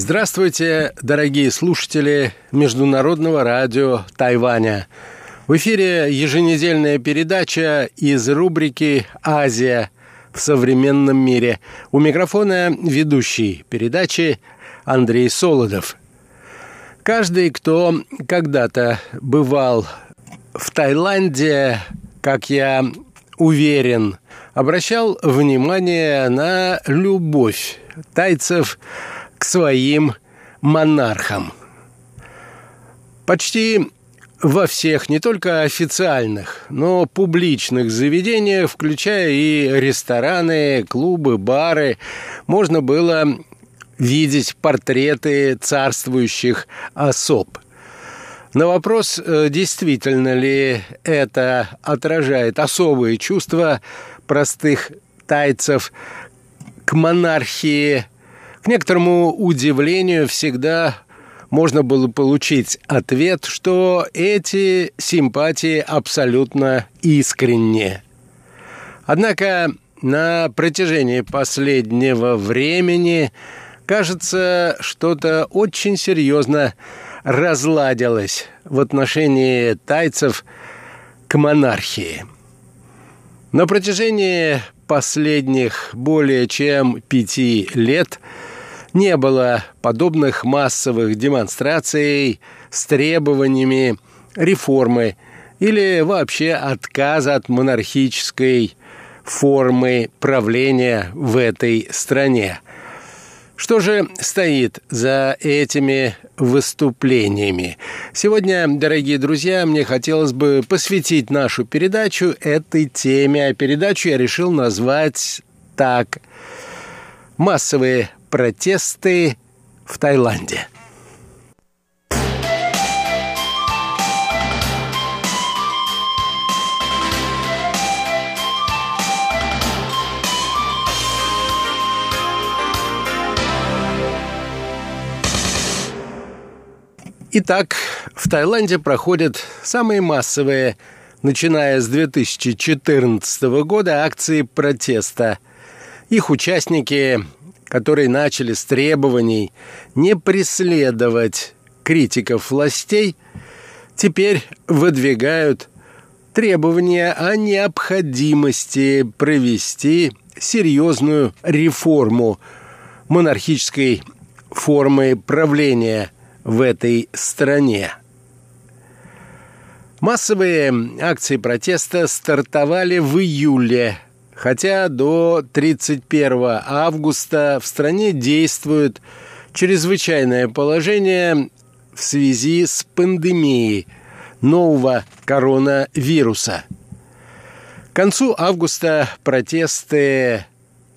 Здравствуйте, дорогие слушатели Международного радио Тайваня. В эфире еженедельная передача из рубрики «Азия в современном мире». У микрофона ведущий передачи Андрей Солодов. Каждый, кто когда-то бывал в Таиланде, как я уверен, обращал внимание на любовь тайцев к своим монархам. Почти во всех, не только официальных, но публичных заведениях, включая и рестораны, клубы, бары, можно было видеть портреты царствующих особ. На вопрос, э, действительно ли это отражает особые чувства простых тайцев к монархии к некоторому удивлению всегда можно было получить ответ, что эти симпатии абсолютно искренние. Однако на протяжении последнего времени, кажется, что-то очень серьезно разладилось в отношении тайцев к монархии. На протяжении последних более чем пяти лет – не было подобных массовых демонстраций с требованиями реформы или вообще отказа от монархической формы правления в этой стране. Что же стоит за этими выступлениями? Сегодня, дорогие друзья, мне хотелось бы посвятить нашу передачу этой теме. А передачу я решил назвать так. Массовые Протесты в Таиланде. Итак, в Таиланде проходят самые массовые, начиная с 2014 года, акции протеста. Их участники которые начали с требований не преследовать критиков властей, теперь выдвигают требования о необходимости провести серьезную реформу монархической формы правления в этой стране. Массовые акции протеста стартовали в июле хотя до 31 августа в стране действует чрезвычайное положение в связи с пандемией нового коронавируса. К концу августа протесты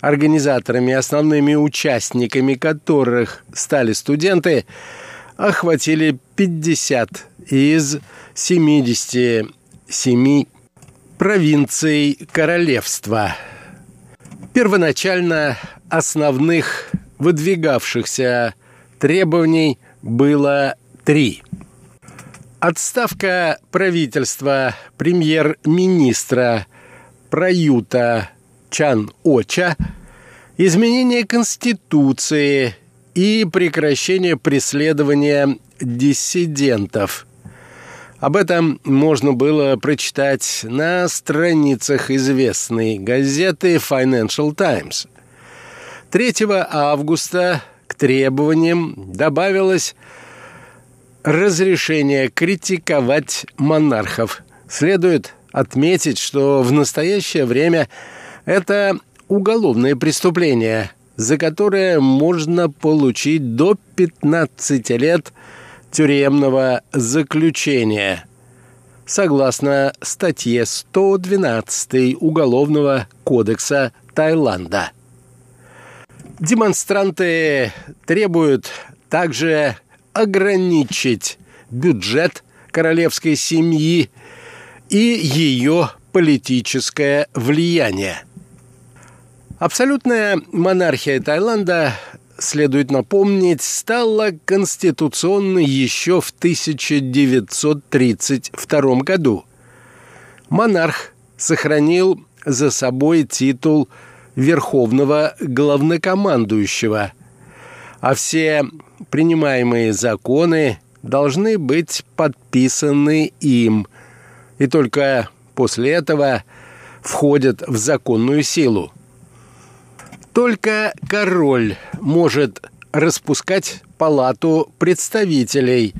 организаторами, основными участниками которых стали студенты, охватили 50 из 77 провинций королевства. Первоначально основных выдвигавшихся требований было три. Отставка правительства премьер-министра Праюта Чан Оча, изменение Конституции и прекращение преследования диссидентов – об этом можно было прочитать на страницах известной газеты Financial Times. 3 августа к требованиям добавилось разрешение критиковать монархов. Следует отметить, что в настоящее время это уголовное преступление, за которое можно получить до 15 лет – тюремного заключения, согласно статье 112 Уголовного кодекса Таиланда. Демонстранты требуют также ограничить бюджет королевской семьи и ее политическое влияние. Абсолютная монархия Таиланда следует напомнить, стала конституционной еще в 1932 году. Монарх сохранил за собой титул верховного главнокомандующего, а все принимаемые законы должны быть подписаны им, и только после этого входят в законную силу. Только король может распускать палату представителей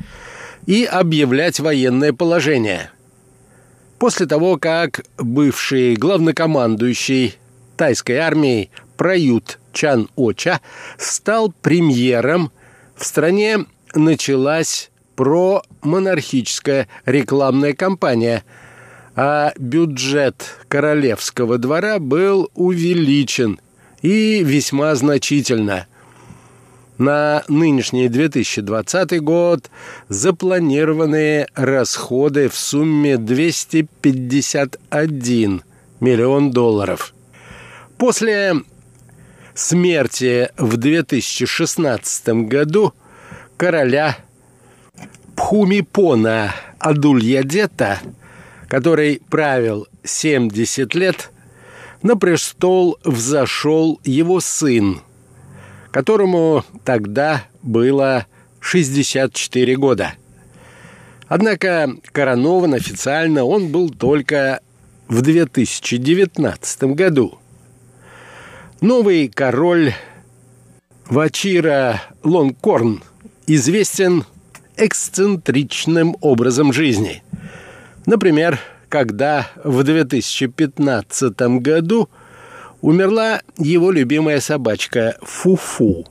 и объявлять военное положение. После того, как бывший главнокомандующий тайской армией Прают Чан Оча стал премьером, в стране началась промонархическая рекламная кампания, а бюджет королевского двора был увеличен и весьма значительно. На нынешний 2020 год запланированы расходы в сумме 251 миллион долларов. После смерти в 2016 году короля Пхумипона Адульядета, который правил 70 лет, на престол взошел его сын, которому тогда было 64 года. Однако коронован официально он был только в 2019 году. Новый король Вачира Лонгкорн известен эксцентричным образом жизни. Например, когда в 2015 году умерла его любимая собачка Фуфу,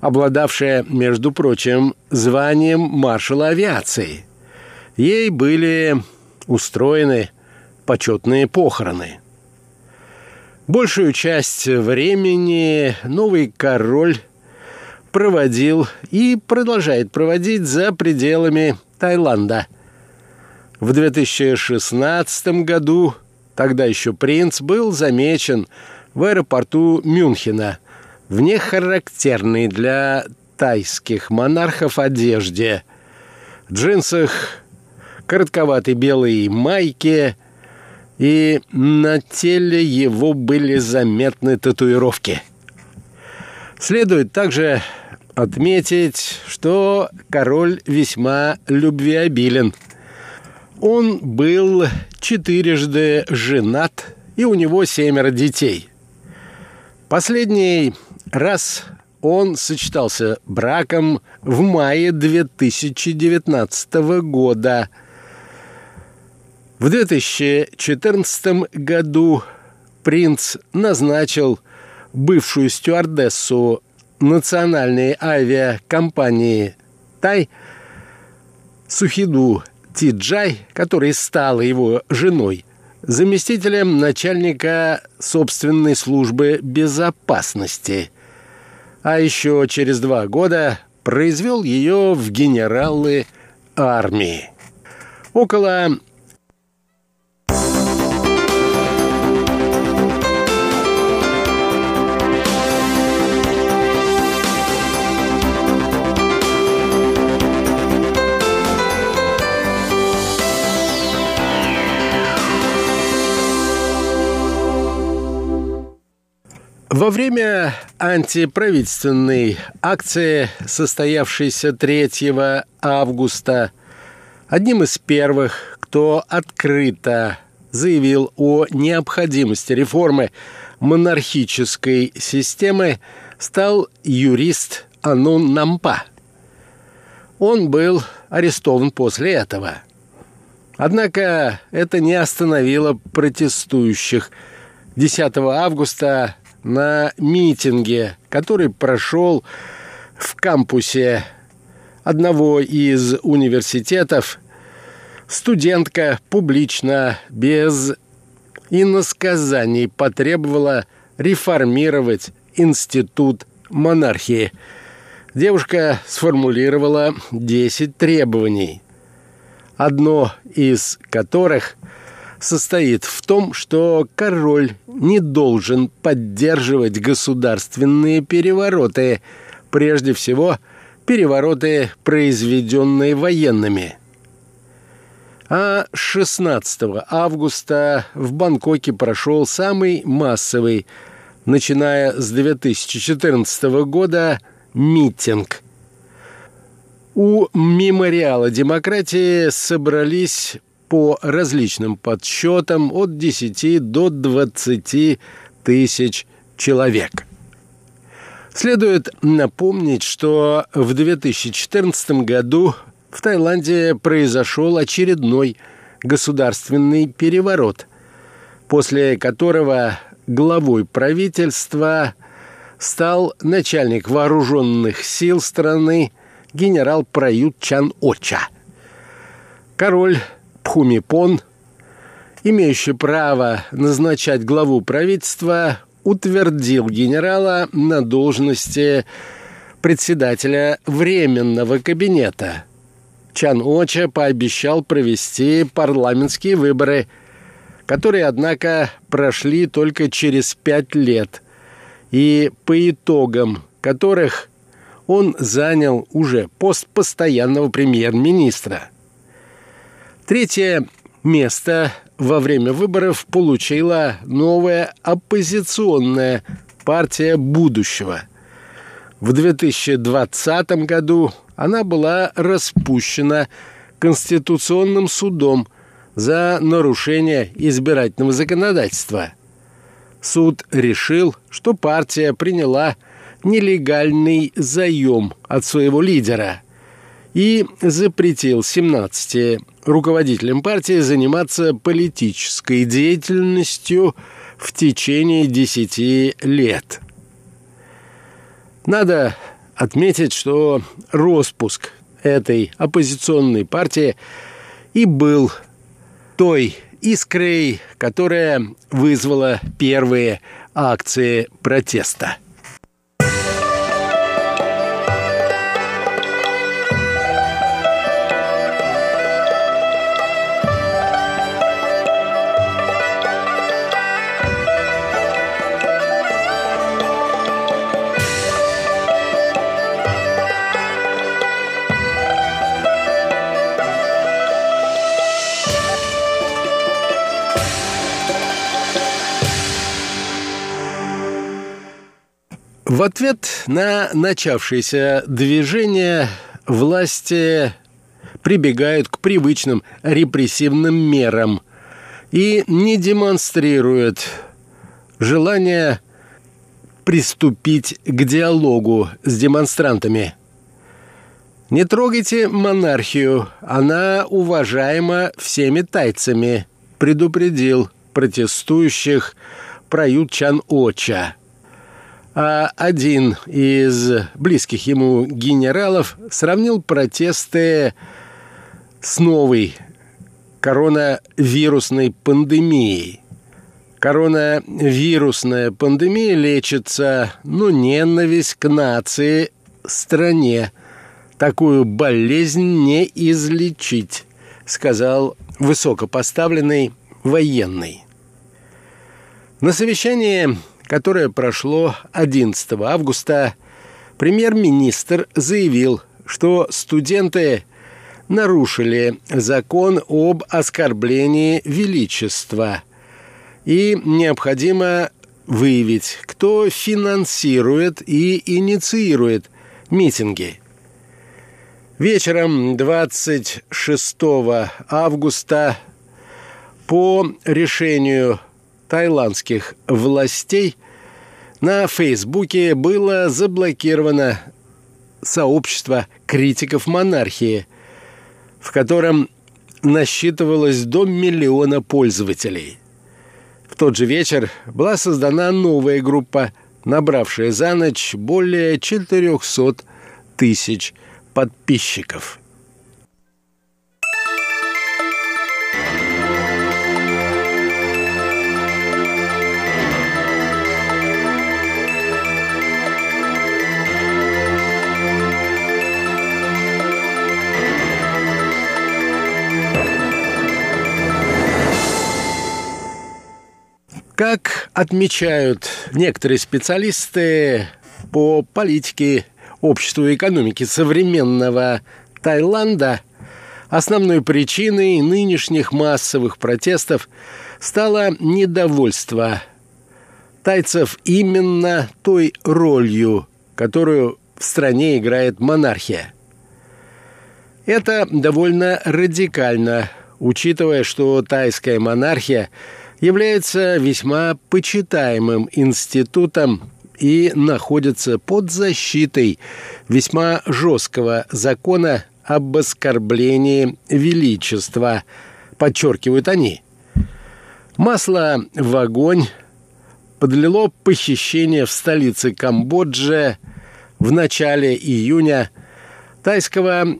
обладавшая, между прочим, званием маршала авиации. Ей были устроены почетные похороны. Большую часть времени новый король проводил и продолжает проводить за пределами Таиланда. В 2016 году тогда еще принц был замечен в аэропорту Мюнхена в нехарактерной для тайских монархов одежде, джинсах, коротковатой белой майке, и на теле его были заметны татуировки. Следует также отметить, что король весьма любвеобилен. Он был четырежды женат, и у него семеро детей. Последний раз он сочетался браком в мае 2019 года. В 2014 году принц назначил бывшую стюардессу национальной авиакомпании «Тай» Сухиду Тиджай, которая стала его женой, заместителем начальника собственной службы безопасности. А еще через два года произвел ее в генералы армии. Около Во время антиправительственной акции, состоявшейся 3 августа, одним из первых, кто открыто заявил о необходимости реформы монархической системы, стал юрист Анун Нампа. Он был арестован после этого. Однако это не остановило протестующих. 10 августа на митинге, который прошел в кампусе одного из университетов, студентка публично, без иносказаний потребовала реформировать институт монархии. Девушка сформулировала 10 требований, одно из которых – состоит в том, что король не должен поддерживать государственные перевороты, прежде всего перевороты, произведенные военными. А 16 августа в Бангкоке прошел самый массовый, начиная с 2014 года, митинг. У мемориала демократии собрались по различным подсчетам от 10 до 20 тысяч человек. Следует напомнить, что в 2014 году в Таиланде произошел очередной государственный переворот, после которого главой правительства стал начальник вооруженных сил страны генерал Прают Чан Оча. Король Пхумипон, имеющий право назначать главу правительства, утвердил генерала на должности председателя Временного кабинета. Чан Оча пообещал провести парламентские выборы, которые, однако, прошли только через пять лет, и по итогам которых он занял уже пост постоянного премьер-министра. Третье место во время выборов получила новая оппозиционная партия будущего. В 2020 году она была распущена Конституционным судом за нарушение избирательного законодательства. Суд решил, что партия приняла нелегальный заем от своего лидера и запретил 17 руководителям партии заниматься политической деятельностью в течение 10 лет. Надо отметить, что распуск этой оппозиционной партии и был той искрой, которая вызвала первые акции протеста. В ответ на начавшееся движение власти прибегают к привычным репрессивным мерам и не демонстрируют желания приступить к диалогу с демонстрантами. Не трогайте монархию, она уважаема всеми тайцами, предупредил протестующих Прают Чан Оча один из близких ему генералов сравнил протесты с новой коронавирусной пандемией. Коронавирусная пандемия лечится, но ненависть к нации, стране. Такую болезнь не излечить, сказал высокопоставленный военный. На совещании которое прошло 11 августа, премьер-министр заявил, что студенты нарушили закон об оскорблении величества и необходимо выявить, кто финансирует и инициирует митинги. Вечером 26 августа по решению тайландских властей на Фейсбуке было заблокировано сообщество критиков монархии, в котором насчитывалось до миллиона пользователей. В тот же вечер была создана новая группа, набравшая за ночь более 400 тысяч подписчиков – Как отмечают некоторые специалисты по политике, обществу и экономике современного Таиланда, основной причиной нынешних массовых протестов стало недовольство тайцев именно той ролью, которую в стране играет монархия. Это довольно радикально, учитывая, что тайская монархия является весьма почитаемым институтом и находится под защитой весьма жесткого закона об оскорблении величества, подчеркивают они. Масло в огонь подлило похищение в столице Камбоджи в начале июня тайского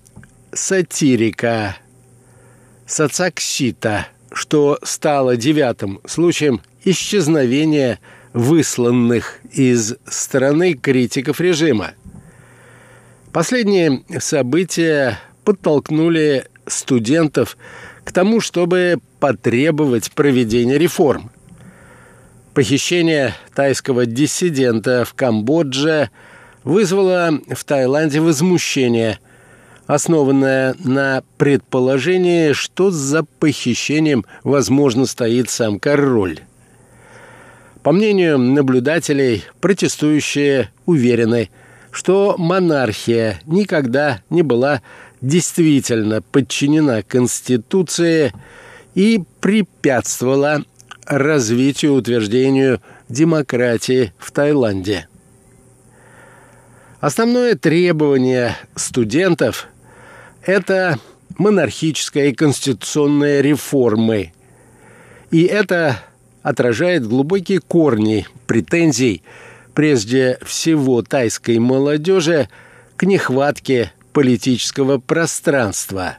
сатирика Сацаксита, что стало девятым случаем исчезновения высланных из страны критиков режима. Последние события подтолкнули студентов к тому, чтобы потребовать проведения реформ. Похищение тайского диссидента в Камбодже вызвало в Таиланде возмущение, основанное на предположении, что за похищением, возможно, стоит сам король. По мнению наблюдателей, протестующие уверены, что монархия никогда не была действительно подчинена Конституции и препятствовала развитию утверждению демократии в Таиланде. Основное требование студентов – это монархическая и конституционная реформы. И это отражает глубокие корни претензий прежде всего тайской молодежи к нехватке политического пространства,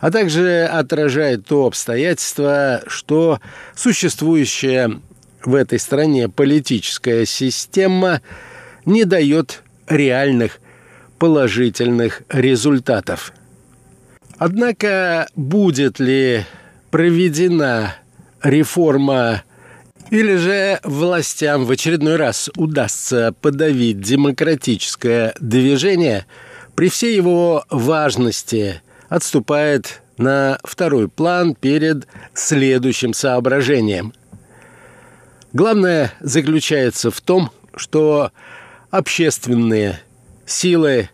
а также отражает то обстоятельство, что существующая в этой стране политическая система не дает реальных положительных результатов. Однако будет ли проведена реформа или же властям в очередной раз удастся подавить демократическое движение, при всей его важности отступает на второй план перед следующим соображением. Главное заключается в том, что общественные силы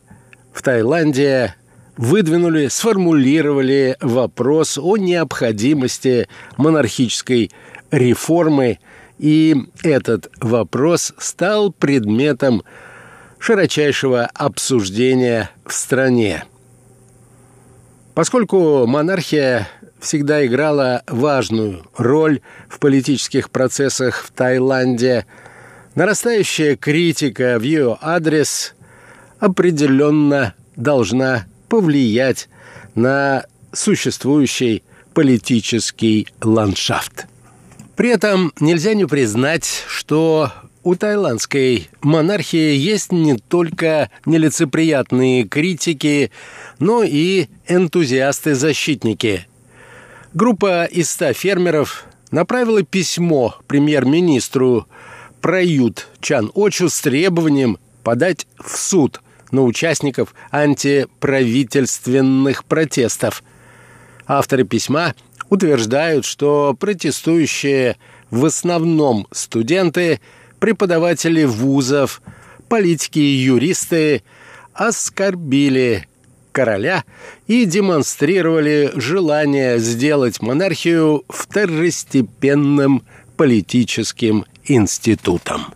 в Таиланде выдвинули, сформулировали вопрос о необходимости монархической реформы, и этот вопрос стал предметом широчайшего обсуждения в стране. Поскольку монархия всегда играла важную роль в политических процессах в Таиланде, нарастающая критика в ее адрес определенно должна повлиять на существующий политический ландшафт. При этом нельзя не признать, что у тайландской монархии есть не только нелицеприятные критики, но и энтузиасты-защитники. Группа из ста фермеров направила письмо премьер-министру Прают Чан Очу с требованием подать в суд на участников антиправительственных протестов. Авторы письма утверждают, что протестующие в основном студенты, преподаватели вузов, политики и юристы оскорбили короля и демонстрировали желание сделать монархию второстепенным политическим институтом.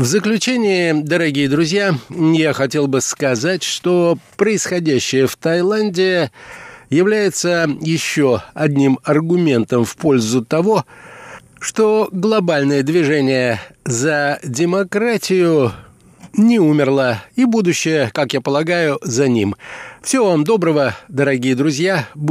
В заключение, дорогие друзья, я хотел бы сказать, что происходящее в Таиланде является еще одним аргументом в пользу того, что глобальное движение за демократию не умерло, и будущее, как я полагаю, за ним. Всего вам доброго, дорогие друзья, будьте